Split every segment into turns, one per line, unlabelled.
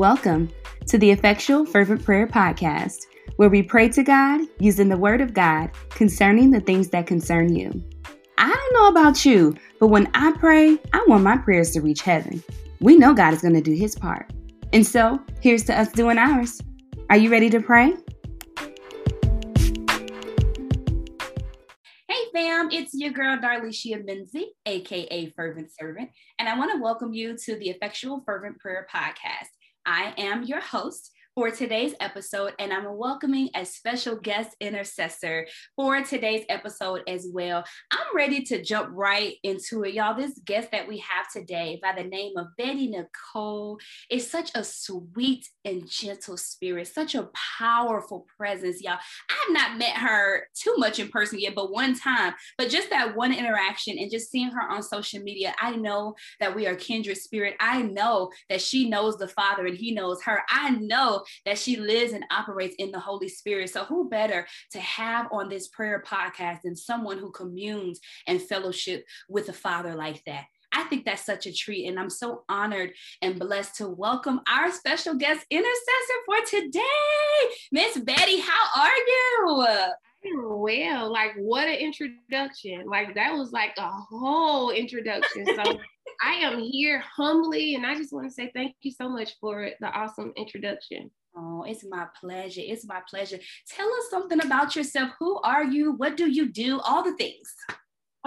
Welcome to the Effectual Fervent Prayer Podcast, where we pray to God using the Word of God concerning the things that concern you. I don't know about you, but when I pray, I want my prayers to reach heaven. We know God is going to do His part. And so, here's to us doing ours. Are you ready to pray? Hey fam, it's your girl Darlyshia Menzie, aka Fervent Servant, and I want to welcome you to the Effectual Fervent Prayer Podcast. I am your host for today's episode, and I'm welcoming a special guest intercessor for today's episode as well. I'm ready to jump right into it, y'all. This guest that we have today by the name of Bettye Nicole is such a sweet and gentle spirit, such a powerful presence, y'all. I've not met her too much in person yet, but one time, but just that one interaction and just seeing her on social media, I know that we are kindred spirit. I know that she knows the Father and he knows her. I know that she lives and operates in the Holy Spirit. So, who better to have on this prayer podcast than someone who communes and fellowship with a Father like that? I think that's such a treat. And I'm so honored and blessed to welcome our special guest intercessor for today, Miss Bettye. How are you?
Well, like what an introduction. Like that was like a whole introduction. So I am here humbly and I just want to say thank you so much for the awesome introduction.
Oh, it's my pleasure. It's my pleasure. Tell us something about yourself. Who are you? What do you do? All the things.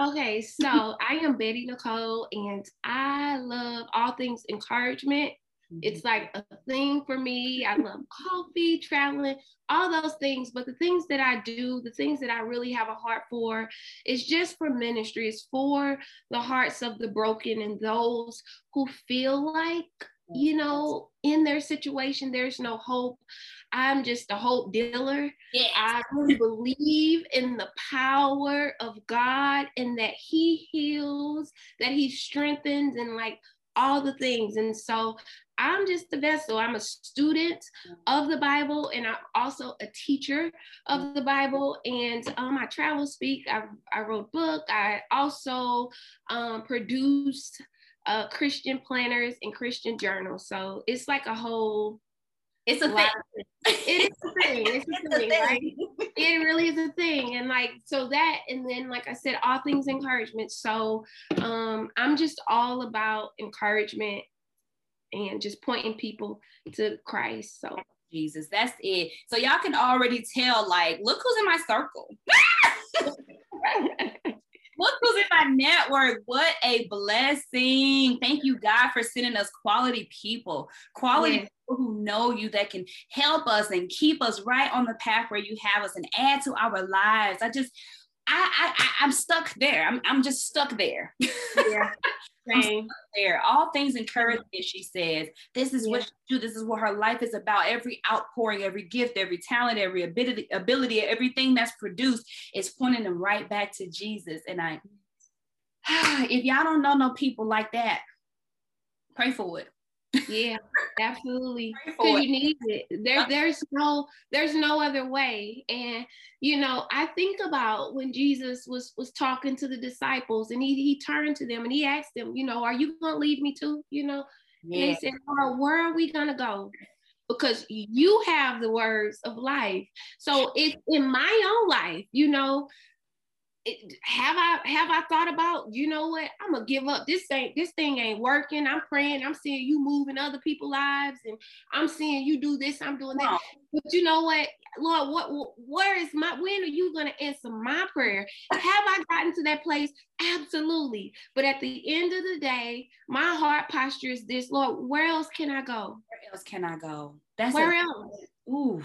Okay, so I am Bettye Nicole, and I love all things encouragement. It's mm-hmm. like a thing for me. I love coffee, traveling, all those things. But the things that I do, the things that I really have a heart for, is just for ministry. It's for the hearts of the broken and those who feel like you know, in their situation, there's no hope. I'm just a hope dealer. Yes. I really believe in the power of God and that He heals, that He strengthens, and like all the things. And so I'm just the vessel. I'm a student of the Bible, and I'm also a teacher of the Bible. And um, I travel speak. I, I wrote book. I also um, produced uh, Christian planners and Christian journals. So it's like a whole.
It's a thing.
It is a thing. It's a it's thing. A thing. Right? It really is a thing. And like so that, and then like I said, all things encouragement. So um, I'm just all about encouragement and just pointing people to Christ. So
Jesus, that's it. So y'all can already tell, like, look who's in my circle. Look who's in my network. What a blessing. Thank you, God, for sending us quality people, quality people who know you that can help us and keep us right on the path where you have us and add to our lives. I just, I, I, I'm stuck there. I'm, I'm just stuck there. Yeah. there. All things encouragement, she says. This is yeah. what she do. This is what her life is about. Every outpouring, every gift, every talent, every ability, ability, everything that's produced is pointing them right back to Jesus. And I, if y'all don't know no people like that, pray for it
yeah absolutely. You need it. There there's no there's no other way. And you know i think about when jesus was was talking to the disciples and he he turned to them and he asked them you know are you gonna leave me too? You know? Yeah. and they said oh, where are we gonna go? Because you have the words of life. So it's in my own life you know have I have I thought about you know what I'm gonna give up. This ain't this thing ain't working. I'm praying. I'm seeing you move in other people's lives and I'm seeing you do this I'm doing that. But you know what Lord what where is my when are you gonna answer my prayer? Have I gotten to that place? Absolutely. But at the end of the day my heart posture is this Lord where else can I go?
Where else can I go? That's
where else?
Ooh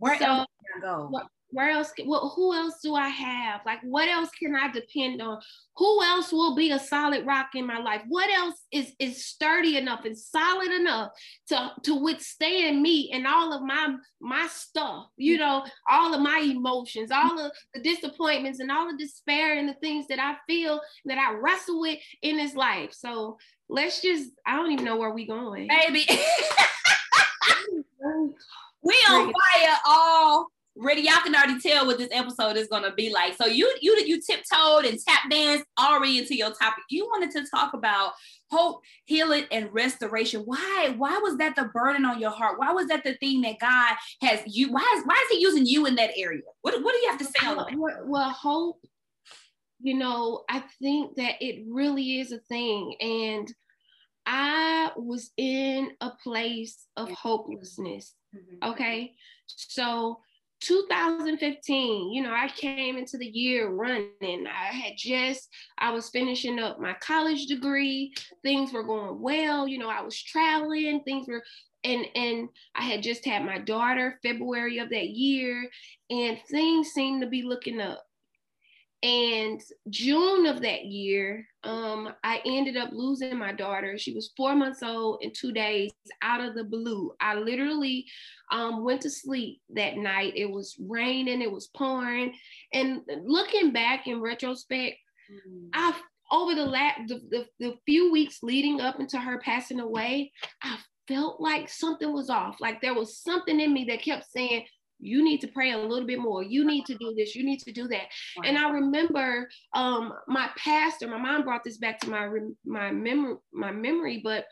where so, else can I go
where else well, who else do i have? Like what else can i depend on? Who else will be a solid rock in my life? What else is is sturdy enough and solid enough to to withstand me and all of my my stuff you mm. know all of my emotions all of the disappointments and all the despair and the things that i feel that i wrestle with in this life? So let's just i don't even know where we going.
Baby. We on fire all Ready, y'all can already tell what this episode is gonna be like. So you you you tiptoed and tap danced already into your topic. You wanted to talk about hope, healing, and restoration. Why? Why was that the burden on your heart? Why was that the thing that God has you? Why is why is He using you in that area? What What do you have to say on that?
Well, well, hope. You know, I think that it really is a thing, and I was in a place of hopelessness. Mm-hmm. Okay, so 2015, you know, I came into the year running. I had just, I was finishing up my college degree. Things were going well. You know, I was traveling. Things were, and and I had just had my daughter February of that year, and things seemed to be looking up. And June of that year, um, I ended up losing my daughter. She was four months old in two days out of the blue. I literally um, went to sleep that night. It was raining, it was pouring. And looking back in retrospect, mm. I over the, la- the, the, the few weeks leading up into her passing away, I felt like something was off. Like there was something in me that kept saying, you need to pray a little bit more. You need to do this. You need to do that. And i remember um my pastor my mom brought this back to my my memory my memory but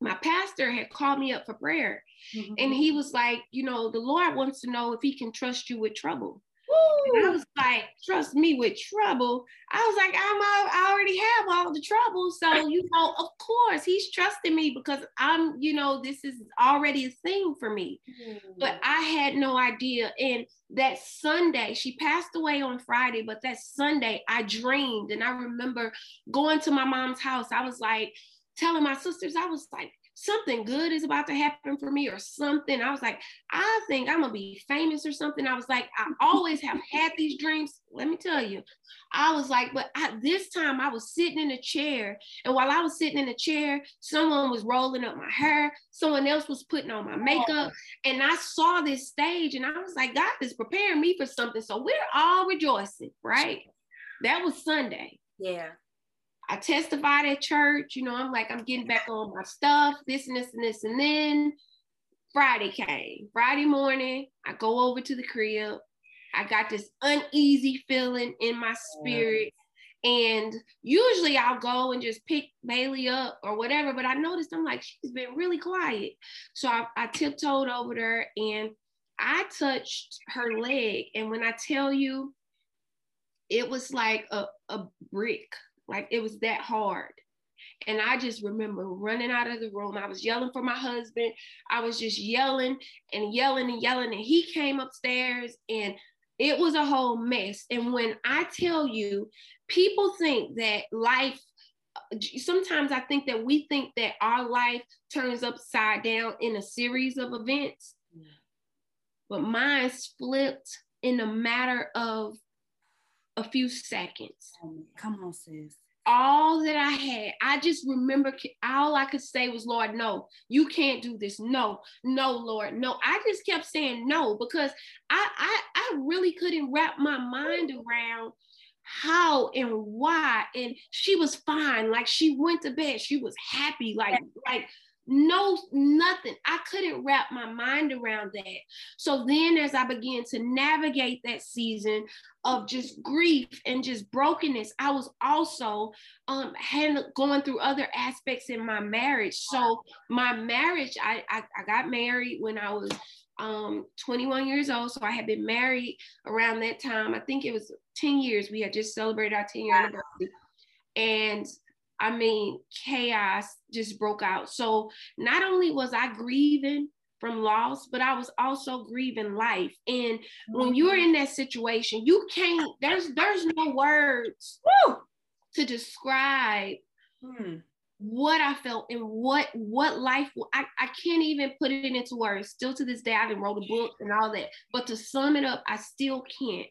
my pastor had called me up for prayer. Mm-hmm. and he was like you know the lord wants to know if he can trust you with trouble I was like, trust me with trouble. I was like, I'm I already have all the trouble. So, you know, of course he's trusting me because I'm, you know, this is already a thing for me. Mm. But I had no idea. And that Sunday, she passed away on Friday, but that Sunday I dreamed. And I remember going to my mom's house. I was like, telling my sisters, I was like, something good is about to happen for me or something. I was like, I think I'm gonna be famous or something. I was like, I always have had these dreams. Let me tell you, I was like, but I, this time I was sitting in a chair, and while I was sitting in a chair, someone was rolling up my hair, someone else was putting on my makeup, and I saw this stage, and I was like, God is preparing me for something. So we're all rejoicing, right? That was Sunday.
Yeah.
I testified at church, you know, I'm like, I'm getting back on my stuff, this and this and this. And then Friday came. Friday morning, I go over to the crib. I got this uneasy feeling in my spirit. And usually I'll go and just pick Bailey up or whatever, but I noticed I'm like, she's been really quiet. So I, I tiptoed over there and I touched her leg. And when I tell you, it was like a, a brick like it was that hard. And I just remember running out of the room. I was yelling for my husband. I was just yelling and yelling and yelling. And he came upstairs and it was a whole mess. And when I tell you, people think that life, sometimes I think that we think that our life turns upside down in a series of events. But mine flipped in a matter of a few seconds.
Come on, sis.
All that I had, I just remember all I could say was, Lord, no, you can't do this. No, no, Lord, no. I just kept saying no because I I, I really couldn't wrap my mind around how and why. And she was fine. Like she went to bed. She was happy. Like, like no nothing. I couldn't wrap my mind around that. So then as i began to navigate that season of just grief and just brokenness i was also um hand, going through other aspects in my marriage. So my marriage I, I i got married when i was um 21 years old. So i had been married around that time. I think it was 10 years. We had just celebrated our 10 year anniversary. And I mean, chaos just broke out. So not only was I grieving from loss, but I was also grieving life. And when you're in that situation, you can't, there's there's no words Woo! to describe hmm. what I felt and what what life I, I can't even put it into words. Still to this day, I didn't wrote a book and all that. But to sum it up, I still can't.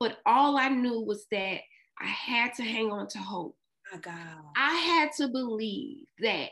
But all I knew was that I had to hang on to hope.
My God.
I had to believe that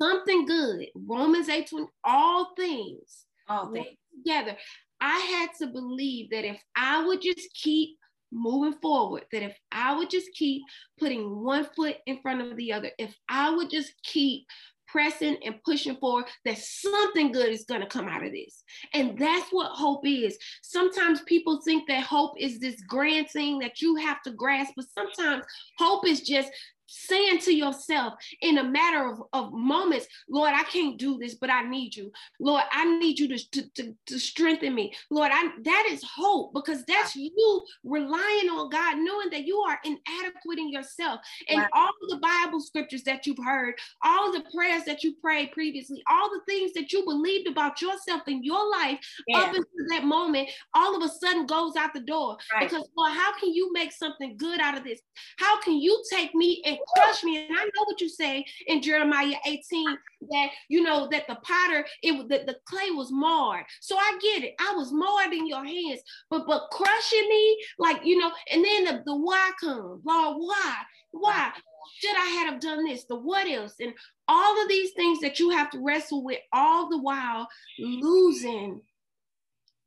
something good, Romans 8 20, all things,
all things
together. I had to believe that if I would just keep moving forward, that if I would just keep putting one foot in front of the other, if I would just keep pressing and pushing for that something good is going to come out of this. And that's what hope is. Sometimes people think that hope is this grand thing that you have to grasp, but sometimes hope is just saying to yourself in a matter of, of moments, Lord, I can't do this, but I need you. Lord, I need you to, to, to, to strengthen me. Lord, I, that is hope because that's you relying on God, knowing that you are inadequate in yourself. And wow. all the Bible scriptures that you've heard, all the prayers that you prayed previously, all the things that you believed about yourself in your life yeah. up until that moment, all of a sudden goes out the door. Right. Because, Lord, how can you make something good out of this? How can you take me and crush me. And I know what you say in Jeremiah 18 that you know that the potter, it that the clay was marred. So I get it. I was marred in your hands, but but crushing me, like you know, and then the, the why comes, Lord, why? Why? Should I have done this? The what else? And all of these things that you have to wrestle with all the while losing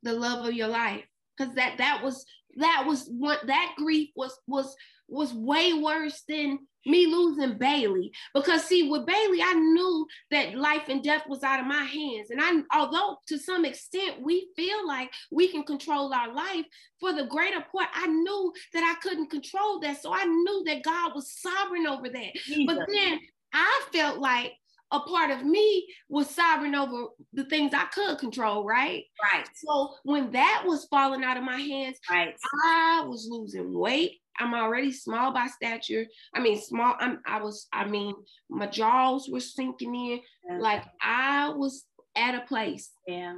the love of your life. Because that that was that was what that grief was was was way worse than me losing Bailey. Because see, with Bailey, I knew that life and death was out of my hands. And I, although to some extent we feel like we can control our life, for the greater part, I knew that I couldn't control that. So I knew that God was sovereign over that. Jesus. But then I felt like a part of me was sovereign over the things I could control, right?
Right.
So when that was falling out of my hands,
right.
I was losing weight. I'm already small by stature. I mean, small. I'm, I was. I mean, my jaws were sinking in. Yeah. Like I was at a place.
Yeah.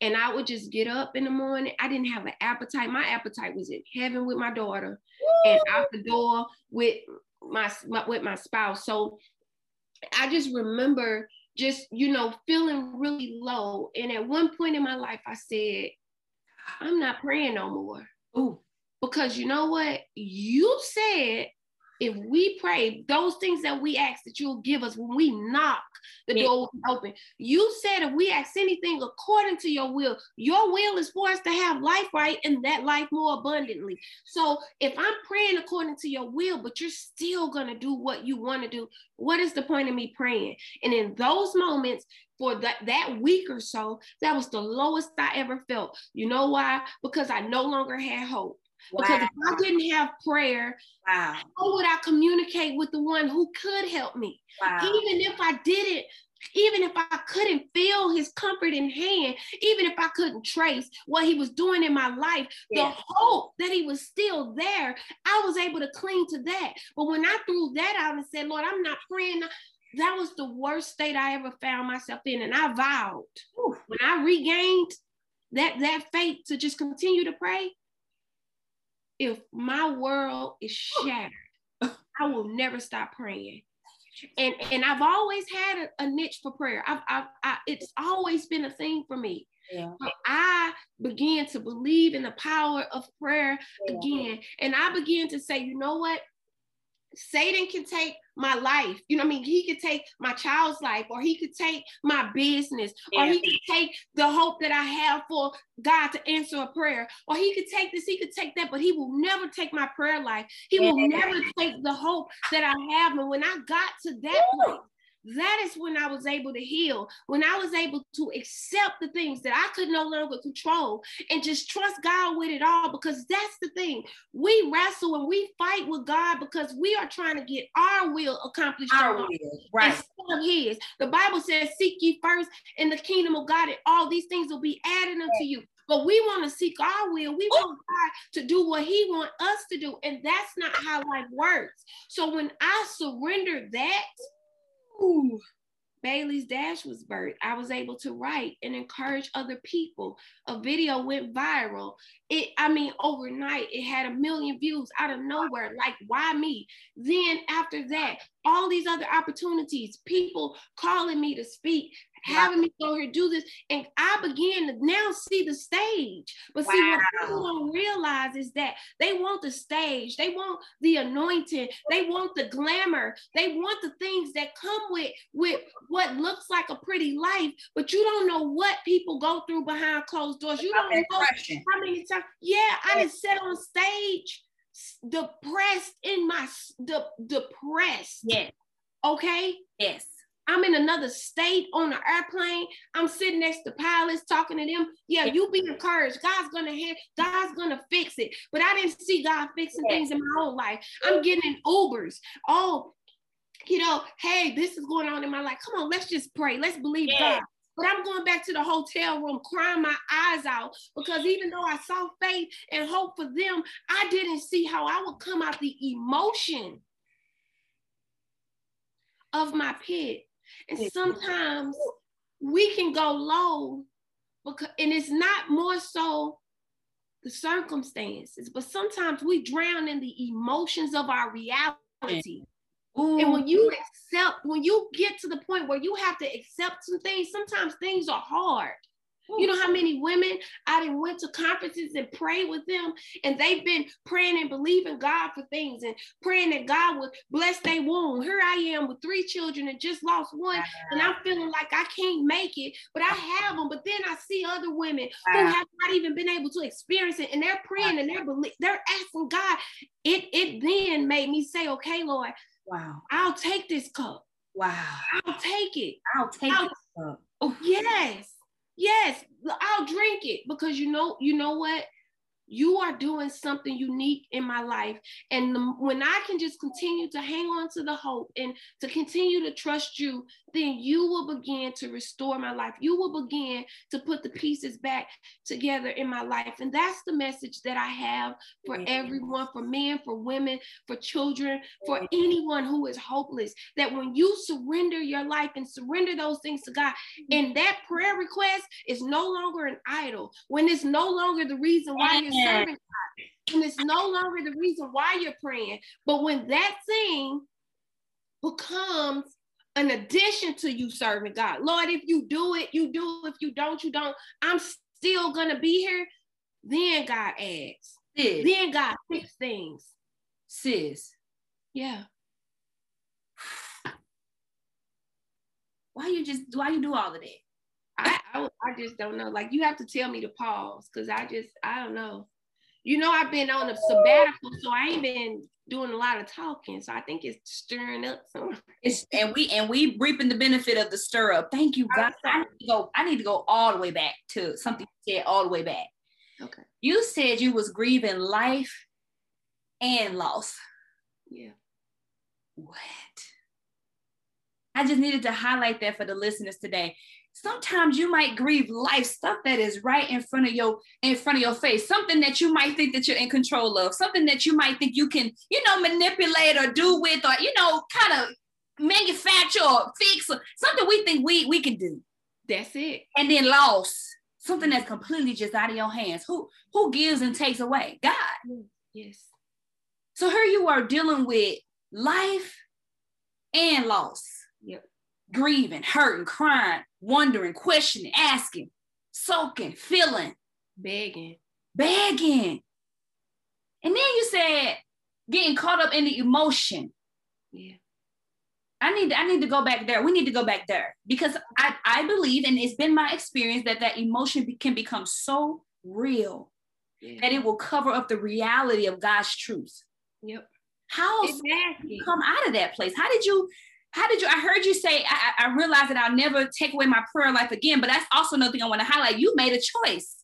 And I would just get up in the morning. I didn't have an appetite. My appetite was in heaven with my daughter, Woo! and out the door with my, my with my spouse. So I just remember just you know feeling really low. And at one point in my life, I said, "I'm not praying no more."
Ooh.
Because you know what? You said if we pray, those things that we ask that you'll give us when we knock, the yeah. door be open. You said if we ask anything according to your will, your will is for us to have life right and that life more abundantly. So if I'm praying according to your will, but you're still going to do what you want to do, what is the point of me praying? And in those moments, for that, that week or so, that was the lowest I ever felt. You know why? Because I no longer had hope. Wow. Because if I didn't have prayer,
wow.
how would I communicate with the one who could help me?
Wow.
Even if I didn't, even if I couldn't feel his comfort in hand, even if I couldn't trace what he was doing in my life, the hope that he was still there, I was able to cling to that. But when I threw that out and said, Lord, I'm not praying, that was the worst state I ever found myself in. And I vowed Ooh. when I regained that that faith to just continue to pray, if my world is shattered, I will never stop praying. And and I've always had a, a niche for prayer. I've, I've I, it's always been a thing for me.
Yeah.
I began to believe in the power of prayer yeah. again, and I began to say, you know what? Satan can take my life. You know I mean? He could take my child's life, or he could take my business, yeah. or he could take the hope that I have for God to answer a prayer, or he could take this, he could take that, but he will never take my prayer life. He yeah. will never take the hope that I have. And when I got to that point, that is when I was able to heal, when I was able to accept the things that I could no longer control and just trust God with it all. Because that's the thing. We wrestle and we fight with God because we are trying to get our will accomplished.
Our will, right.
Instead of His. The Bible says, Seek ye first in the kingdom of God, and all these things will be added unto you. But we want to seek our will. We want God to do what He wants us to do. And that's not how life works. So when I surrender that, Ooh. Bailey's Dash was birthed. I was able to write and encourage other people. A video went viral. It, I mean, overnight, it had a million views out of nowhere. Like, why me? Then after that, all these other opportunities, people calling me to speak, having me go here do this. And I began to now see the stage. But wow. see, what people don't realize is that they want the stage, they want the anointing, they want the glamour, they want the things that come with, with what looks like a pretty life, but you don't know what people go through behind closed doors. You don't know how many times. Yeah, I sat on stage depressed in my the depressed.
Yeah.
Okay.
Yes
I'm in another state on an airplane. I'm sitting next to pilots talking to them. Yeah, you be encouraged. God's gonna have, God's gonna fix it. But I didn't see God fixing things in my own life. I'm getting Ubers. Oh, you know, hey, this is going on in my life. Come on, let's just pray. Let's believe God. But I'm going back to the hotel room crying my eyes out because even though I saw faith and hope for them, I didn't see how I would come out the emotion of my pit. And sometimes we can go low because and it's not more so the circumstances, but sometimes we drown in the emotions of our reality. Ooh. And when you mm-hmm. accept, when you get to the point where you have to accept some things, sometimes things are hard. You know how many women I didn't went to conferences and prayed with them, and they've been praying and believing God for things and praying that God would bless their womb. Here I am with three children and just lost one, and I'm feeling like I can't make it, but I have them. But then I see other women who have not even been able to experience it, and they're praying and they're believe they're asking God. It it then made me say, okay, Lord,
wow,
I'll take this cup.
Wow,
I'll take it.
I'll take
I'll,
it.
Oh yes Yes, I'll drink it because you know, you know what? You are doing something unique in my life. And the, when I can just continue to hang on to the hope and to continue to trust you, then you will begin to restore my life. You will begin to put the pieces back together in my life. And that's the message that I have for everyone, for men, for women, for children, for anyone who is hopeless. That when you surrender your life and surrender those things to God, and that prayer request is no longer an idol, when it's no longer the reason why you're serving God. And it's no longer the reason why you're praying. But when that thing becomes an addition to you serving God, Lord, if you do it, you do. If you don't, you don't. I'm still gonna be here. Then God adds. Sis. Then God fix things.
Sis.
Yeah.
Why you just why you do all of that?
I, I, I just don't know. Like you have to tell me to pause because I just I don't know. You know, I've been on a sabbatical, so I ain't been doing a lot of talking. So I think it's stirring up some.
It's and we and we reaping the benefit of the stir up. Thank you, God. I need to go. I need to go all the way back to something you said all the way back.
Okay.
You said you was grieving life and loss.
Yeah.
What? I just needed to highlight that for the listeners today sometimes you might grieve life stuff that is right in front of your in front of your face. Something that you might think that you're in control of. Something that you might think you can you know manipulate or do with or you know kind of manufacture or fix. Or something we think we we can do.
That's it.
And then loss. Something that's completely just out of your hands. Who who gives and takes away? God.
Yes.
So here you are dealing with life and loss grieving, hurting, crying, wondering, questioning, asking, soaking, feeling,
begging,
begging. And then you said getting caught up in the emotion.
Yeah.
I need I need to go back there. We need to go back there because I I believe and it's been my experience that that emotion can become so real yeah. that it will cover up the reality of God's truth.
Yep.
How exactly. come out of that place? How did you how did you? I heard you say, I, I realized that I'll never take away my prayer life again, but that's also another thing I want to highlight. You made a choice.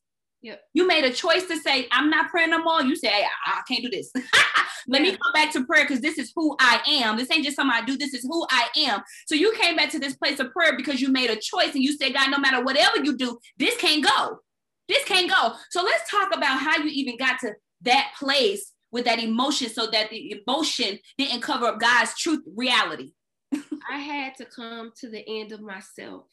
Yep.
You made a choice to say, I'm not praying no more. You say, hey, I, I can't do this. Let yeah. me come back to prayer because this is who I am. This ain't just something I do. This is who I am. So you came back to this place of prayer because you made a choice and you said, God, no matter whatever you do, this can't go. This can't go. So let's talk about how you even got to that place with that emotion so that the emotion didn't cover up God's truth reality.
I had to come to the end of myself.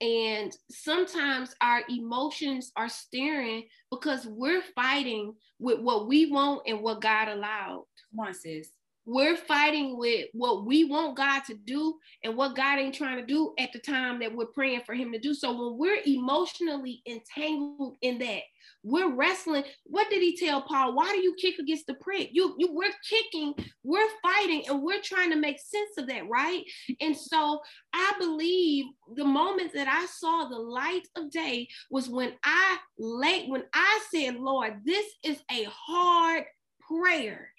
And sometimes our emotions are staring because we're fighting with what we want and what God allowed.
Come on, sis.
We're fighting with what we want God to do and what God ain't trying to do at the time that we're praying for Him to do. So when we're emotionally entangled in that, we're wrestling. What did he tell Paul? Why do you kick against the prick? You, you, we're kicking, we're fighting, and we're trying to make sense of that, right? And so I believe the moment that I saw the light of day was when I late, when I said, Lord, this is a hard prayer.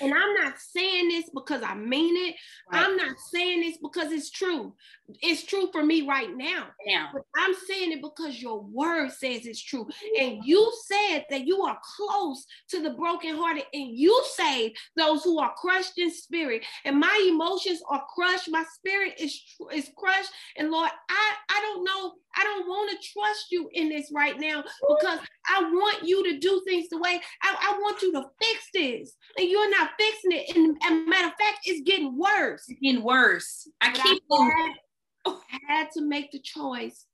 And I'm not saying this because I mean it. Right. I'm not saying this because it's true. It's true for me right now.
Now.
But I'm saying it because your word says it's true. And you said that you are close to the brokenhearted and you save those who are crushed in spirit. And my emotions are crushed. My spirit is, is crushed. And Lord, I, I don't know. I don't want to trust you in this right now because I want you to do things the way I, I want you to fix this. And you're not fixing it. And, and matter of fact, it's getting worse.
It's getting worse. I but keep
I had, I had to make the choice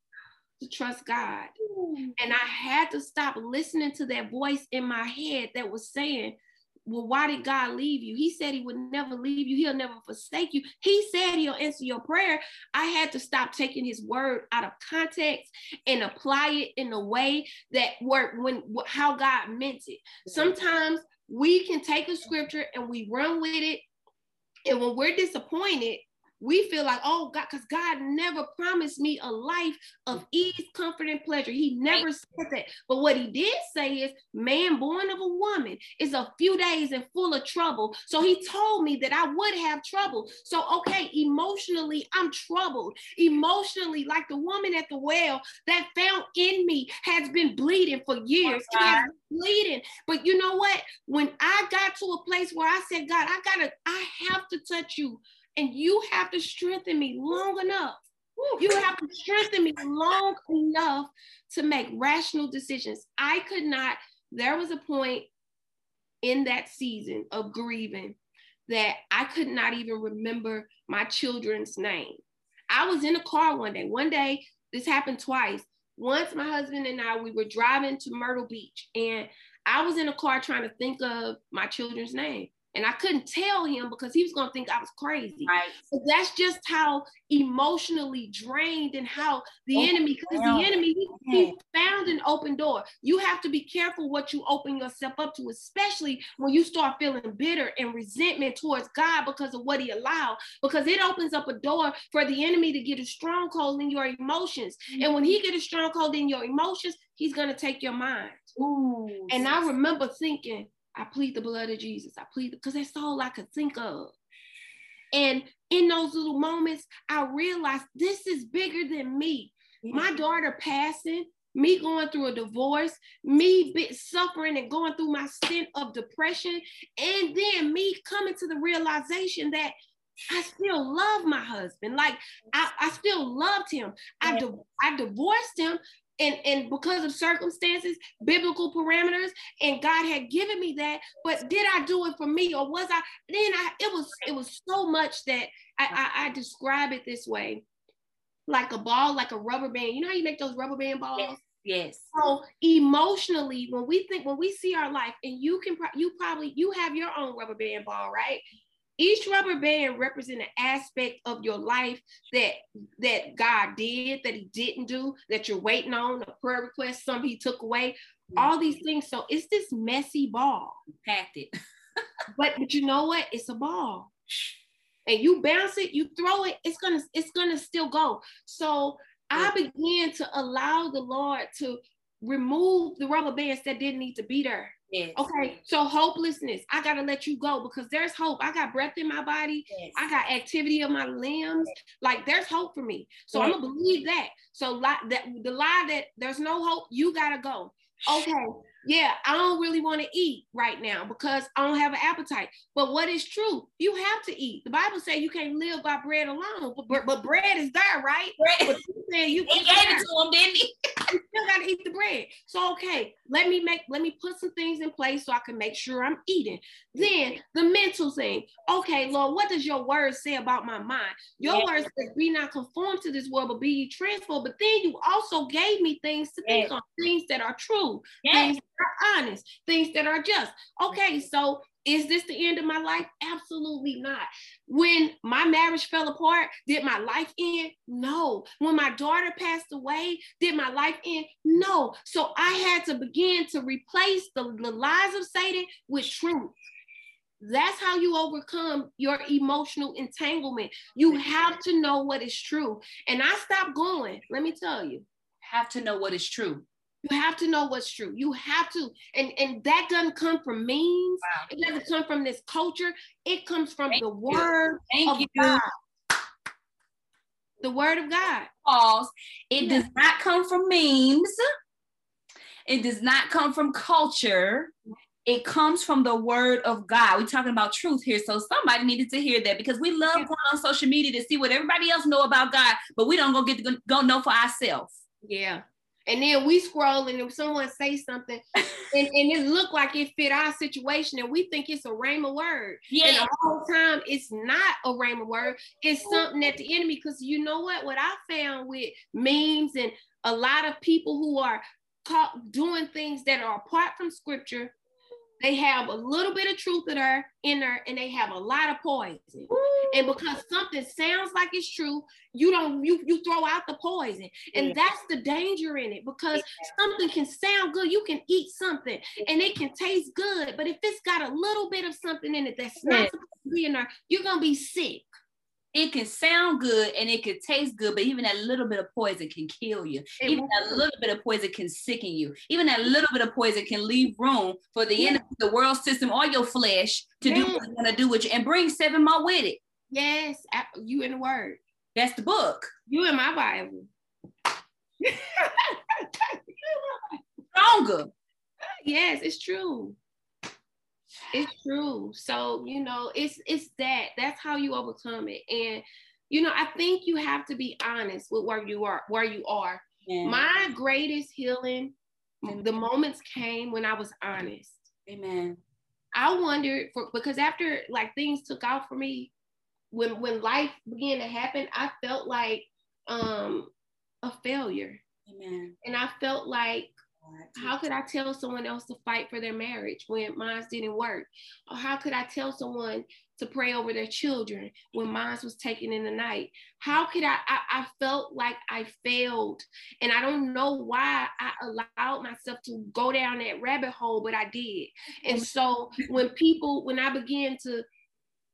to trust God. And I had to stop listening to that voice in my head that was saying, well, why did God leave you? He said he would never leave you. He'll never forsake you. He said he'll answer your prayer. I had to stop taking his word out of context and apply it in a way that worked when how God meant it. Sometimes we can take a scripture and we run with it. And when we're disappointed, we feel like, oh God, because God never promised me a life of ease, comfort, and pleasure. He never said that. But what he did say is, man born of a woman is a few days and full of trouble. So he told me that I would have trouble. So, okay, emotionally, I'm troubled. Emotionally, like the woman at the well that found in me has been bleeding for years. Oh, bleeding. But you know what? When I got to a place where I said, God, I gotta, I have to touch you and you have to strengthen me long enough. You have to strengthen me long enough to make rational decisions. I could not, there was a point in that season of grieving that I could not even remember my children's name. I was in a car one day. One day, this happened twice. Once my husband and I, we were driving to Myrtle Beach, and I was in a car trying to think of my children's name. And I couldn't tell him because he was going to think I was crazy.
Right.
But that's just how emotionally drained and how the oh, enemy, because the enemy, he, he, found an open door. You have to be careful what you open yourself up to, especially when you start feeling bitter and resentment towards God because of what he allowed, because it opens up a door for the enemy to get a stronghold in your emotions. Mm-hmm. And when he get a stronghold in your emotions, he's going to take your mind.
Ooh.
And I remember thinking, I plead the blood of Jesus. I plead because that's all I could think of. And in those little moments, I realized this is bigger than me. My daughter passing, me going through a divorce, me suffering and going through my stint of depression, and then me coming to the realization that I still love my husband. Like I, I still loved him. I, di- I divorced him, and and because of circumstances biblical parameters and god had given me that but did i do it for me or was i then i it was it was so much that i i, I describe it this way like a ball like a rubber band you know how you make those rubber band balls
yes. Yes.
So emotionally, when we think, when we see our life, and you can, you probably, you have your own rubber band ball, right? Each rubber band represents an aspect of your life that that God did, that He didn't do, that you're waiting on, a prayer request, some He took away, all these things. So it's this messy ball.
Packed it.
but but you know what? It's a ball. And you bounce it, you throw it, it's gonna, it's gonna still go. So I began to allow the Lord to remove the rubber bands that didn't need to be there.
Yes.
Okay, so hopelessness, I gotta let you go because there's hope. I got breath in my body, yes. I got activity of my limbs. Like there's hope for me. So I'm gonna believe that. So like that the lie that there's no hope, you gotta go. Okay, yeah, I don't really want to eat right now because I don't have an appetite. But what is true? You have to eat. The Bible says you can't live by bread alone, but, but bread is there, right?
Bread.
But you saying you
he gave it to him, didn't he?
you still gotta eat the bread. So okay, let me make let me put some things in place so I can make sure I'm eating. Then the mental thing. Okay, Lord, what does your word say about my mind? Your yes. word says be not conformed to this world, but be transformed. But then you also gave me things to yes. think on, things that are true, yes. things are honest, things that are just. Okay, mm-hmm. so is this the end of my life? Absolutely not. When my marriage fell apart, did my life end? No. When my daughter passed away, did my life end? No. So I had to begin to replace the, the lies of Satan with truth. That's how you overcome your emotional entanglement. You have to know what is true. And I stopped going, let me tell you.
Have to know what is true
You have to know what's true. You have to, and and that doesn't come from memes. Wow. It doesn't come from this culture. It comes from Thank the you. word Thank of you. God. The word of God.
Pause. It yeah. does not come from memes. It does not come from culture. It comes from the word of God. We're talking about truth here. So somebody needed to hear that because we love yeah. going on social media to see what everybody else know about God, but we don't go get to go know for ourselves.
Yeah. And then we scroll and if someone say something and, and it look like it fit our situation and we think it's a rhema word. Yeah. And the whole time it's not a rhema word. It's something that the enemy, because you know what? What I found with memes and a lot of people who are caught doing things that are apart from scripture they have a little bit of truth in there, in there, and they have a lot of poison. Ooh. And because something sounds like it's true, you don't you you throw out the poison, and yeah. that's the danger in it. Because yeah. something can sound good, you can eat something, and it can taste good, but if it's got a little bit of something in it that's not supposed to be in there, you're gonna be sick
it can sound good and it can taste good, but even that little bit of poison can kill you. It even that little bit of poison can sicken you. Even that little bit of poison can leave room for the yeah. end of the world system or your flesh to do what it's gonna do with you and bring seven more with it.
Yes, you in the word.
That's the book.
You in my Bible.
Stronger.
Yes, it's true. It's true. So, you know, it's it's that. That's how you overcome it. And you know, I think you have to be honest with where you are, where you are. Yeah. My greatest healing, Amen. the moments came when I was honest.
Amen.
I wondered for because after like things took off for me, when when life began to happen, I felt like um a failure.
Amen.
And I felt like how could I tell someone else to fight for their marriage when mine didn't work? Or how could I tell someone to pray over their children when mine was taken in the night? How could I, I? I felt like I failed. And I don't know why I allowed myself to go down that rabbit hole, but I did. And so when people, when I began to,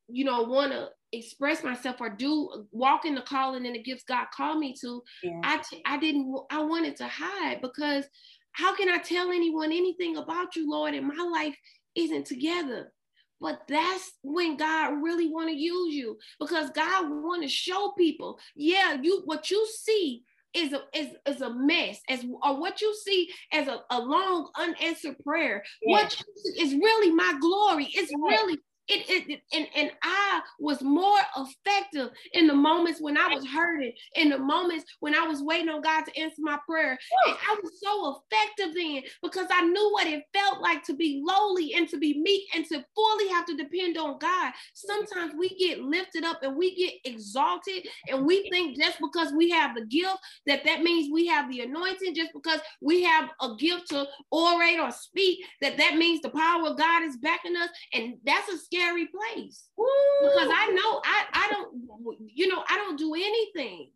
you know, want to express myself or do walk in the calling and the gifts God called me to, yeah. I, I didn't, I wanted to hide because how can I tell anyone anything about you, Lord, and my life isn't together? But that's when God really want to use you because God want to show people, yeah, you what you see is a is, is a mess as or what you see as a, a long unanswered prayer. What you see is really my glory. It's really it, it, and, and I was more effective in the moments when I was hurting, in the moments when I was waiting on God to answer my prayer. And I was so effective then because I knew what it felt like to be lowly and to be meek and to fully have to depend on God. Sometimes we get lifted up and we get exalted, and we think just because we have the gift that that means we have the anointing, just because we have a gift to orate or speak, that that means the power of God is backing us. And that's a scary place Woo! because I know I I don't you know I don't do anything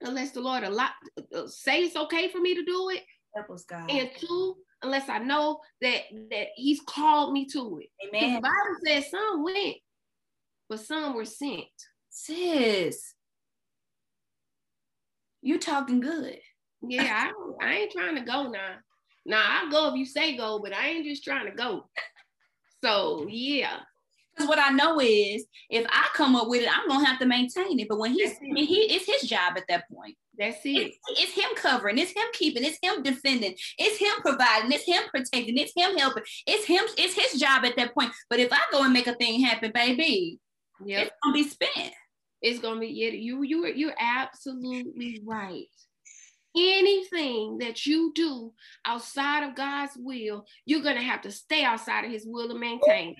unless the Lord a lot uh, say it's okay for me to do it.
Help us, God.
And two, unless I know that that He's called me to it. Amen. The Bible says some went, but some were sent.
Sis, you talking good.
Yeah, I, I ain't trying to go now. Now I'll go if you say go, but I ain't just trying to go. So yeah.
Because what I know is if I come up with it, I'm gonna have to maintain it. But when he's he, he it's his job at that point.
That's it.
It's, it's, him covering, it's him keeping, it's him defending, it's him providing, it's him protecting, it's him helping, it's him, it's his job at that point. But if I go and make a thing happen, baby, yep. it's gonna be spent.
It's gonna be yeah, you you you're absolutely right anything that you do outside of God's will, you're going to have to stay outside of his will to maintain it.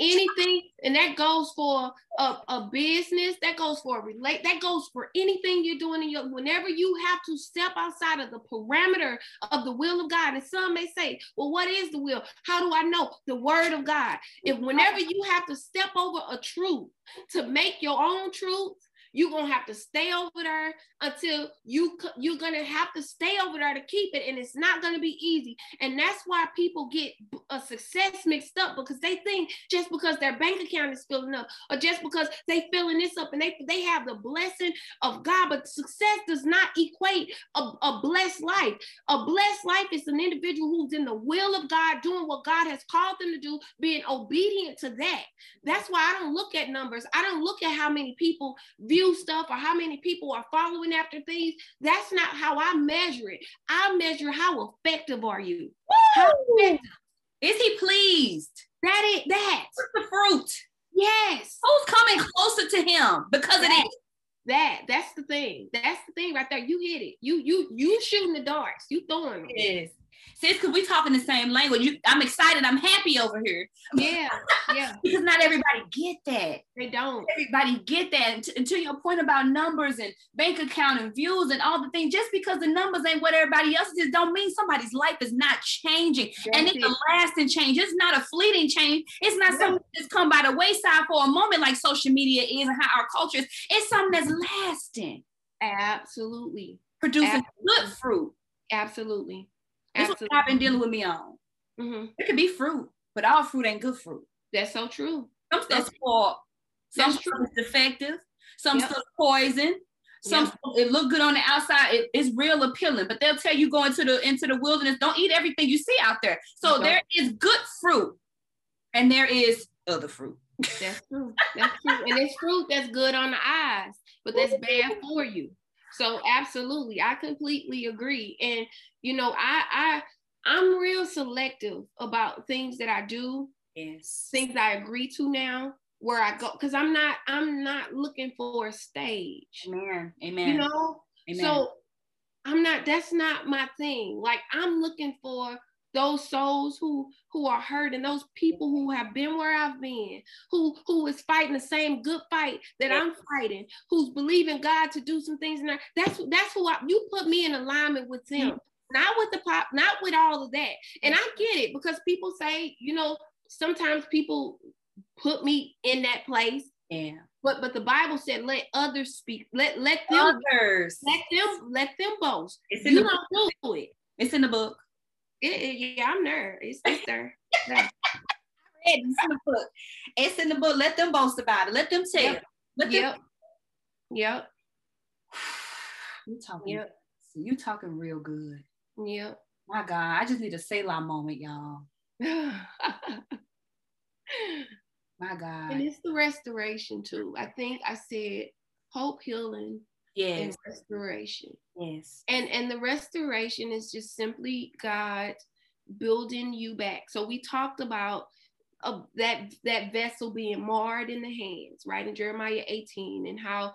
Anything and that goes for a, a business that goes for a relate that goes for anything you're doing in your whenever you have to step outside of the parameter of the will of god and some may say well what is the will? How do i know? The word of god. If whenever you have to step over a truth to make your own truth You're gonna have to stay over there until you you're gonna have to stay over there to keep it, and it's not gonna be easy. And that's why people get a success mixed up because they think just because their bank account is filling up, or just because they filling this up, and they they have the blessing of God, but success does not equate a, a blessed life. A blessed life is an individual who's in the will of God, doing what God has called them to do, being obedient to that. That's why I don't look at numbers. I don't look at how many people view stuff or how many people are following after things. That's not how I measure it. I measure how effective are you? How
effective? Is he pleased?
That it that.
What's the fruit?
Yes.
Who's coming closer to him because that, of it?
That that's the thing. That's the thing right there. You hit it. You you you shooting the darts. You throwing them.
Yes sis, because we talking the same language. You, I'm excited. I'm happy over here.
Yeah, yeah.
because not everybody get that.
They don't.
Everybody get that. And, t- and to your point about numbers and bank account and views and all the things, just because the numbers ain't what everybody else is, don't mean somebody's life is not changing. That's and it's it. a lasting change. It's not a fleeting change. It's not yeah. something that's come by the wayside for a moment like social media is and how our culture is. It's something that's lasting.
Absolutely.
Producing Absolutely. good fruit.
Absolutely.
This what I've been dealing with me on. Mm-hmm. It could be fruit, but all fruit ain't good fruit.
That's so true.
Some stuff's poor. Some stuff is defective. Some yep. stuff poison. Some yep. it look good on the outside. It, it's real appealing, but they'll tell you go into the into the wilderness. Don't eat everything you see out there. So there is good fruit, and there is other fruit.
That's true. That's true. And it's fruit that's good on the eyes, but that's bad for you. So absolutely, I completely agree. And you know, I I I'm real selective about things that I do.
Yes.
Things I agree to now where I go because I'm not I'm not looking for a stage.
Amen. Amen.
You know? Amen. So I'm not that's not my thing. Like I'm looking for those souls who who are hurt and those people who have been where I've been, who who is fighting the same good fight that I'm fighting, who's believing God to do some things. And that's that's who I, you put me in alignment with them, not with the pop, not with all of that. And I get it because people say, you know, sometimes people put me in that place.
Yeah.
But but the Bible said, let others speak. Let let them
others
let them let them boast. It's in you the don't book. do it.
It's in the book.
It, it, yeah, I'm there. It's, it's there. there.
It's in the book. It's in the book. Let them boast about it. Let them tell.
Yep.
Let
yep. Yep.
You talking? Yep. You talking real good.
Yep.
My God, I just need a Selah moment, y'all. My God.
And it's the restoration too. I think I said hope, healing,
yes.
and restoration.
Yes.
And and the restoration is just simply God building you back. So we talked about uh, that that vessel being marred in the hands, right in Jeremiah 18, and how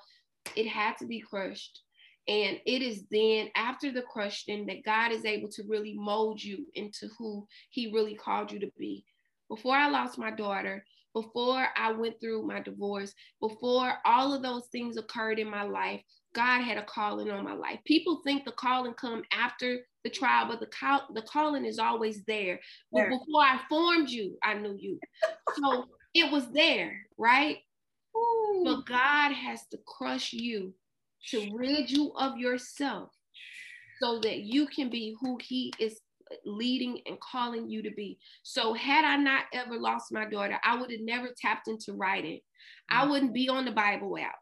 it had to be crushed. And it is then after the crushing that God is able to really mold you into who He really called you to be. Before I lost my daughter, before I went through my divorce, before all of those things occurred in my life, God had a calling on my life. People think the calling come after the trial, but the call, the calling is always there. But before I formed you, I knew you. So it was there, right? Ooh. But God has to crush you to rid you of yourself so that you can be who he is leading and calling you to be. So had I not ever lost my daughter, I would have never tapped into writing. I mm. wouldn't be on the Bible app.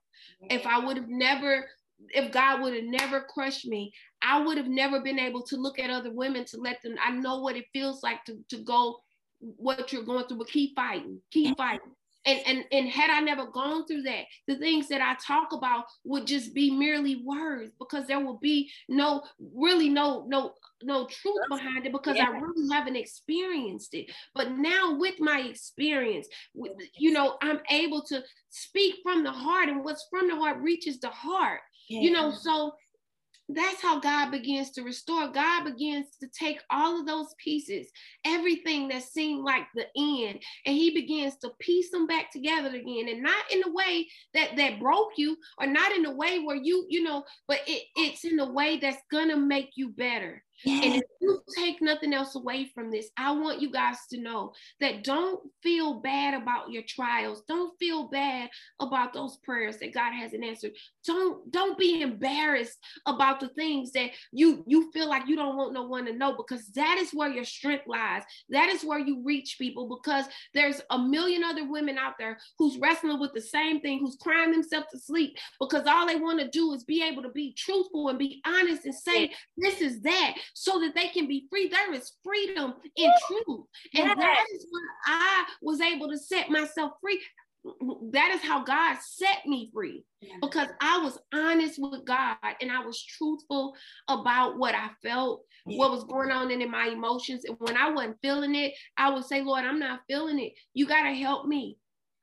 If I would have never if God would have never crushed me, I would have never been able to look at other women to let them. I know what it feels like to, to go what you're going through, but keep fighting, keep fighting. And, and and had I never gone through that, the things that I talk about would just be merely words because there will be no really no no no truth behind it because yeah. I really haven't experienced it. But now with my experience, you know, I'm able to speak from the heart, and what's from the heart reaches the heart. Yeah. You know, so that's how God begins to restore. God begins to take all of those pieces, everything that seemed like the end, and He begins to piece them back together again. And not in a way that that broke you, or not in a way where you, you know, but it, it's in a way that's gonna make you better. Yes. And if you take nothing else away from this, I want you guys to know that don't feel bad about your trials. Don't feel bad about those prayers that God hasn't answered. Don't don't be embarrassed about the things that you you feel like you don't want no one to know because that is where your strength lies. That is where you reach people because there's a million other women out there who's wrestling with the same thing, who's crying themselves to sleep because all they want to do is be able to be truthful and be honest and say this is that so that they can be free. There is freedom in truth. And yes. that is what I was able to set myself free. That is how God set me free because I was honest with God and I was truthful about what I felt, what was going on in, in my emotions. And when I wasn't feeling it, I would say, Lord, I'm not feeling it. You got to help me.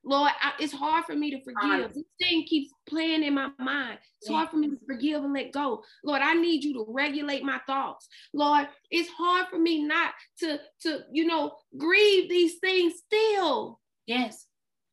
Lord, I, it's hard for me to forgive. This thing keeps playing in my mind. It's hard for me to forgive and let go. Lord, I need you to regulate my thoughts. Lord, it's hard for me not to, to you know, grieve these things still.
Yes.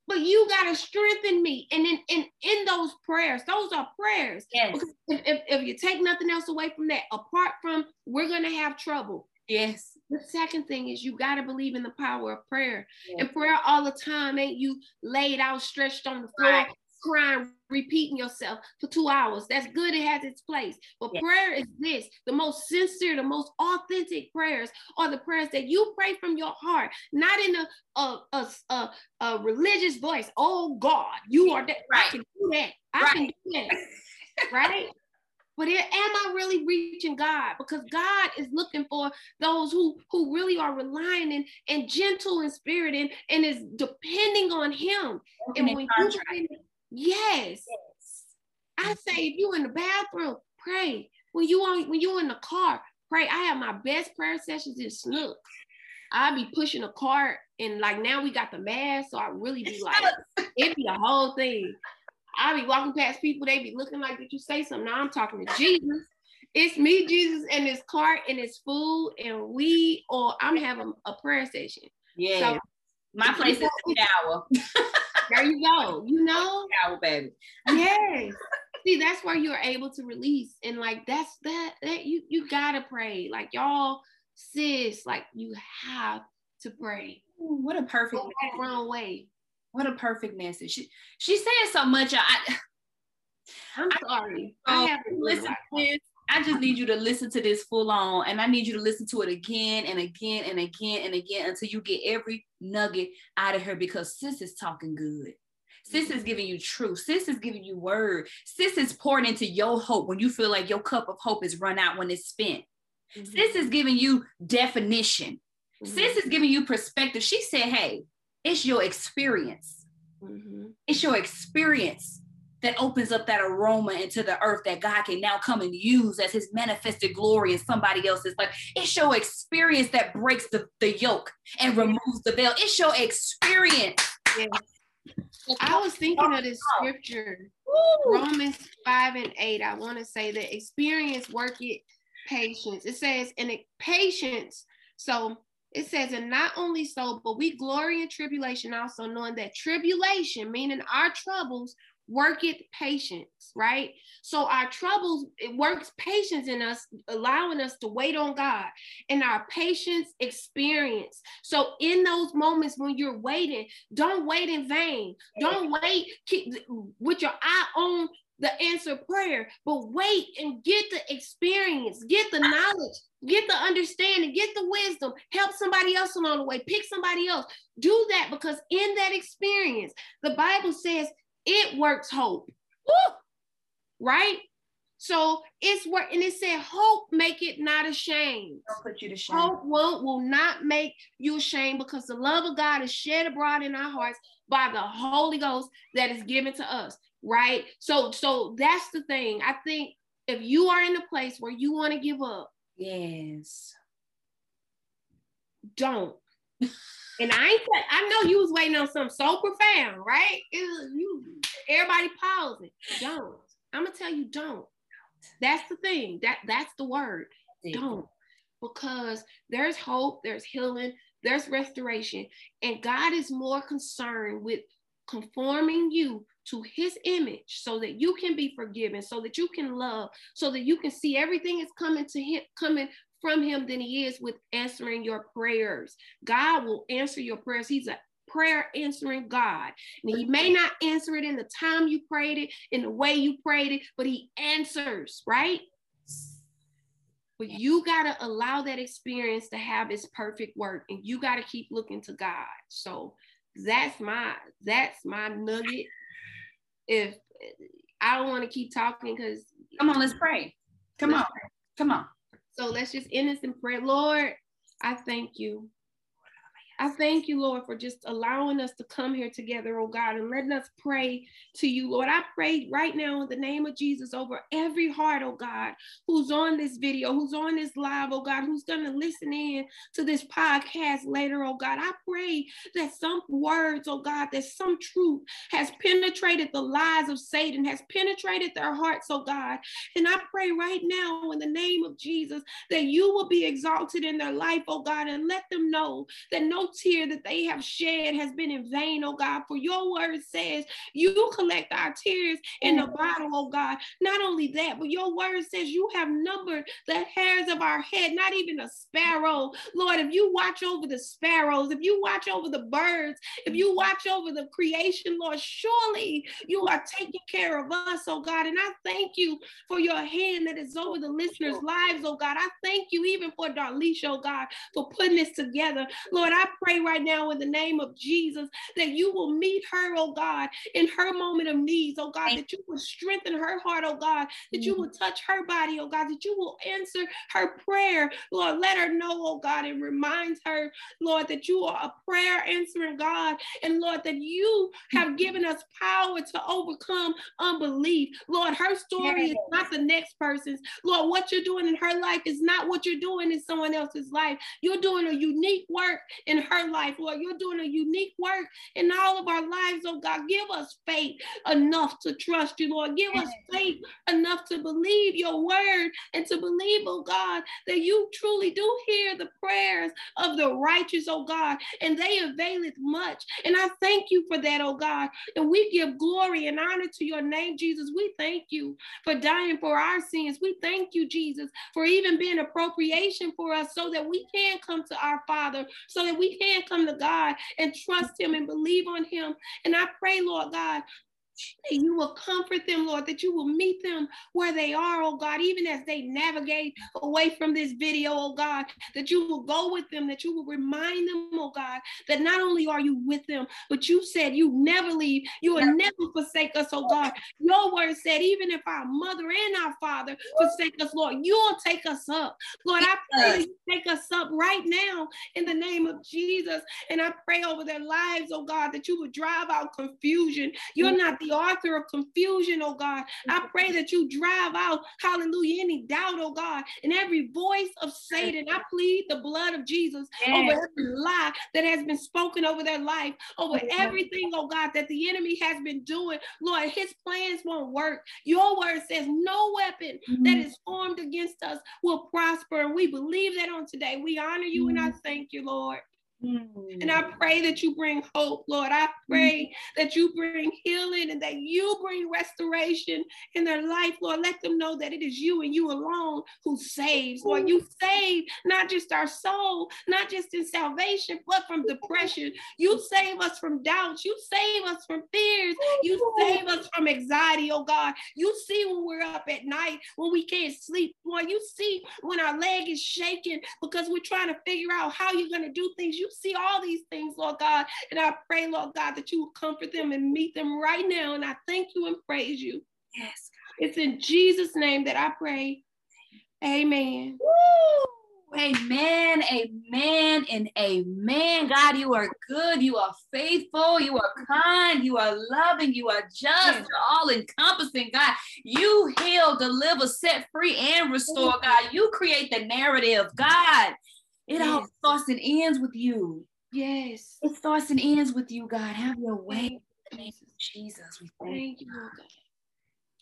But you got to strengthen me. And in, in, in those prayers, those are prayers.
Yes.
If, if, if you take nothing else away from that, apart from we're going to have trouble.
Yes.
The second thing is you got to believe in the power of prayer. Yes. And prayer all the time ain't you laid out, stretched on the floor, right. crying, repeating yourself for two hours. That's good. It has its place. But yes. prayer is this the most sincere, the most authentic prayers are the prayers that you pray from your heart, not in a, a, a, a, a religious voice. Oh God, you are that. Right. I can do that. I right. can do that. right? But am I really reaching God? Because God is looking for those who who really are relying and, and gentle in spirit and, and is depending on Him. and when you yes, yes, I say if you in the bathroom, pray. When you on when you in the car, pray. I have my best prayer sessions in Snook. I be pushing a cart and like now we got the mask, so I really be like, it be a whole thing. I be walking past people, they be looking like, did you say something? Now I'm talking to Jesus. It's me, Jesus, and this cart and this food and we, or I'm having a prayer session.
Yeah. So, My place is a shower.
there you go. You know?
Shower, baby.
Yes. See, that's where you're able to release. And like that's that that you you gotta pray. Like y'all, sis, like you have to pray.
Ooh, what a perfect
wrong way.
What a perfect message. She she said so much. I
I'm sorry.
I, I have to listen to this. I just need you to listen to this full on, and I need you to listen to it again and again and again and again until you get every nugget out of her because sis is talking good. Sis is giving you truth. Sis is giving you word. Sis is pouring into your hope when you feel like your cup of hope is run out when it's spent. Mm-hmm. Sis is giving you definition. Mm-hmm. Sis is giving you perspective. She said, Hey, it's your experience. Mm-hmm. It's your experience that opens up that aroma into the earth that God can now come and use as his manifested glory in somebody else's life. It's your experience that breaks the, the yoke and removes the veil. It's your experience.
Yes. I was thinking of this scripture, Ooh. Romans 5 and 8. I want to say that experience work it patience. It says, and it, patience. So it says, and not only so, but we glory in tribulation also, knowing that tribulation, meaning our troubles, worketh patience, right? So our troubles, it works patience in us, allowing us to wait on God and our patience experience. So in those moments when you're waiting, don't wait in vain. Don't wait keep, with your eye on the answer prayer, but wait and get the experience, get the knowledge, get the understanding, get the wisdom, help somebody else along the way, pick somebody else. Do that because in that experience, the Bible says it works hope. Woo! Right? So it's work, and it said, hope make it not ashamed.
Don't put you to shame.
Hope will, will not make you ashamed because the love of God is shed abroad in our hearts by the Holy Ghost that is given to us right? So so that's the thing. I think if you are in a place where you want to give up,
yes,
don't. and I ain't I know you was waiting on something so profound, right? Was, you everybody pausing. Don't. I'm gonna tell you, don't. That's the thing. That that's the word. Don't. Because there's hope, there's healing, there's restoration, and God is more concerned with conforming you to his image so that you can be forgiven, so that you can love, so that you can see everything is coming to him, coming from him than he is with answering your prayers. God will answer your prayers. He's a prayer answering God. And he may not answer it in the time you prayed it, in the way you prayed it, but he answers, right? But you got to allow that experience to have its perfect work and you got to keep looking to God. So that's my that's my nugget. If I don't want to keep talking because
come on, let's pray. Come let's on. Pray. Come on.
So let's just end this in prayer. Lord, I thank you I thank you, Lord, for just allowing us to come here together, oh God, and letting us pray to you, Lord. I pray right now in the name of Jesus over every heart, oh God, who's on this video, who's on this live, oh God, who's going to listen in to this podcast later, oh God. I pray that some words, oh God, that some truth has penetrated the lies of Satan, has penetrated their hearts, oh God. And I pray right now in the name of Jesus that you will be exalted in their life, oh God, and let them know that no tear that they have shed has been in vain, oh God. For your word says you collect our tears in the bottle, oh God. Not only that, but your word says you have numbered the hairs of our head, not even a sparrow. Lord, if you watch over the sparrows, if you watch over the birds, if you watch over the creation, Lord, surely you are taking care of us, oh God. And I thank you for your hand that is over the listeners' lives, oh God. I thank you even for Darlyshia, oh God, for putting this together. Lord, I pray right now in the name of Jesus that you will meet her, oh God, in her moment of needs, oh God, that you will strengthen her heart, oh God, that you will mm-hmm. touch her body, oh God, that you will answer her prayer, Lord. Let her know, oh God, and remind her, Lord, that you are a prayer answering God, and Lord, that you have given us power to overcome unbelief. Lord, her story is not the next person's. Lord, what you're doing in her life is not what you're doing in someone else's life. You're doing a unique work in her life, Lord. You're doing a unique work in all of our lives, oh God. Give us faith enough to trust you, Lord. Give us faith enough to believe your word and to believe, oh God, that you truly do hear the prayers of the righteous, oh God, and they availeth much. And I thank you for that, oh God. And we give glory and honor to your name, Jesus. We thank you for dying for our sins. We thank you, Jesus, for even being appropriation for us so that we can come to our Father, so that we can come to God and trust Him and believe on Him. And I pray, Lord God, that you will comfort them, Lord, that you will meet them where they are, oh God, even as they navigate away from this video, oh God, that you will go with them, that you will remind them, oh God, that not only are you with them, but you said you never leave, you will never forsake us, oh God. Your word said, even if our mother and our father forsake us, Lord, you'll take us up. Lord, I pray that you take us up right now in the name of Jesus. And I pray over their lives, oh God, that you would drive out confusion. You're not the author of confusion, oh God. I pray that you drive out, hallelujah, any doubt, oh God, and every voice of Satan. I plead the blood of Jesus yes. over every lie that has been spoken over their life, over everything, oh God, that the enemy has been doing. Lord, his plans won't work. Your word says no weapon mm-hmm. that is formed against us will prosper. And we believe that on today. We honor you mm-hmm. and I mm-hmm. thank you, Lord. And I pray that you bring hope, Lord. I pray that you bring healing and that you bring restoration in their life, Lord. Let them know that it is you and you alone who saves, Lord. You save not just our soul, not just in salvation, but from depression. You save us from doubts. You save us from fears. You save us from anxiety, oh God. You see when we're up at night, when we can't sleep, Lord. You see when our leg is shaking because we're trying to figure out how you're going to do things. You see all these things, Lord God. And I pray, Lord God, that you will comfort them and meet them right now. And I thank you and praise you. Yes, God. It's in Jesus' name that I pray. Amen. Woo!
Amen, amen, and amen. God, you are good. You are faithful. You are kind. You are loving. You are just. Yes. All encompassing, God. You heal, deliver, set free, and restore, God. You create the narrative, God. It yes. all starts and ends with you.
Yes.
It starts and ends with you, God. Have your way. Thank you, Jesus. We thank, thank you, God.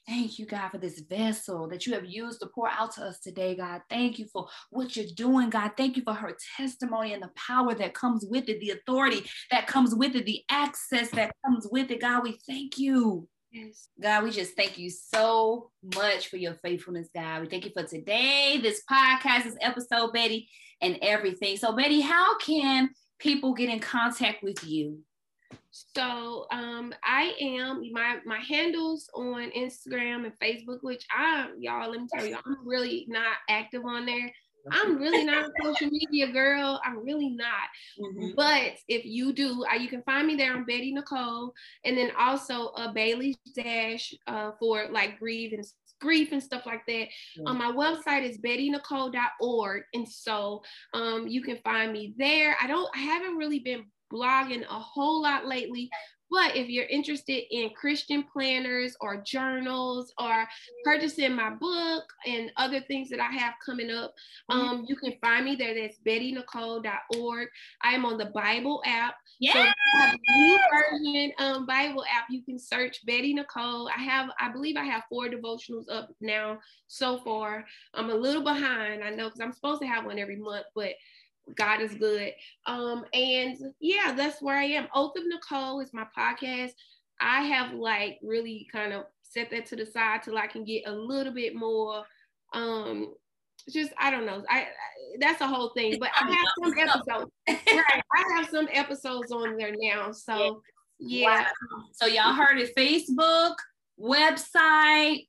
Thank you, God, for this vessel that you have used to pour out to us today, God. Thank you for what you're doing, God. Thank you for her testimony and the power that comes with it, the authority that comes with it, the access that comes with it, God. We thank you. Yes. God, we just thank you so much for your faithfulness, God. We thank you for today, this podcast, this episode, Bettye, and everything. So, Bettye, how can people get in contact with you?
So um, I am my my handles on Instagram and Facebook, which I y'all let me tell you, I'm really not active on there. I'm really not a social media girl. I'm really not. Mm-hmm. But if you do, uh, you can find me there on Bettye Nicole, and then also a Bailey Dash uh, for like grief and grief and stuff like that. Mm-hmm. Um, my website is bettyenicole.org, and so um, you can find me there. I don't, I haven't really been blogging a whole lot lately, but if you're interested in Christian planners or journals or purchasing my book and other things that I have coming up, mm-hmm. um, you can find me there. That's bettyenicole.org. I am on the Bible app. Yeah. So new version um, Bible app. You can search Bettye Nicole. I have, I believe I have four devotionals up now so far. I'm a little behind, I know, because I'm supposed to have one every month, but God is good. Um, and yeah, that's where I am. Oath of Nicole is my podcast. I have like really kind of set that to the side till I can get a little bit more um just I don't know. I, I that's a whole thing, but I have some episodes. right. I have some episodes on there now. So yeah.
Wow. So y'all heard it Facebook, website,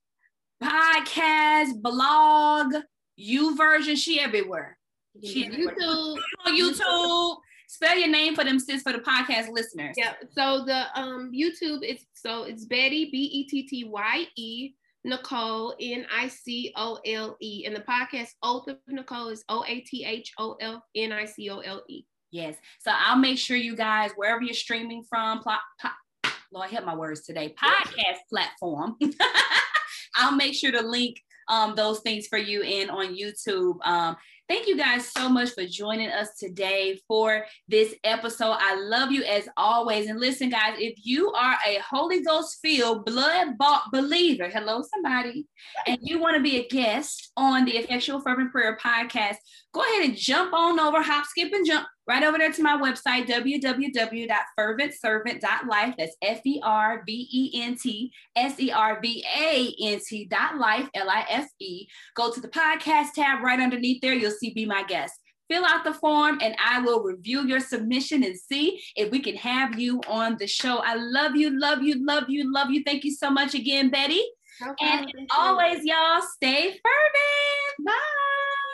podcast, blog, YouVersion, she everywhere. YouTube. On YouTube. Spell your name for them sis for the podcast listeners.
Yeah. So the um YouTube is so it's Bettye B E T T Y E Nicole N I C O L E and the podcast Oath of Nicole is O A T H O L N I C O L E.
Yes. So I'll make sure you guys wherever you're streaming from, pl- pl- Lord help my words today, podcast platform. I'll make sure to link um, those things for you in on YouTube. Um, Thank you guys so much for joining us today for this episode. I love you as always. And listen, guys, if you are a Holy Ghost filled, blood bought believer, hello, somebody, and you want to be a guest on the Effectual Fervent Prayer podcast, go ahead and jump on over, hop, skip, and jump right over there to my website, www.ferventservant.life. That's F E R V E N T S E R V A N T dot life, L I F E. Go to the podcast tab right underneath there. You'll see Be My Guest. Fill out the form and I will review your submission and see if we can have you on the show. I love you, love you, love you, love you. Thank you so much again, Bettye. Okay, and always, y'all, stay fervent. Bye.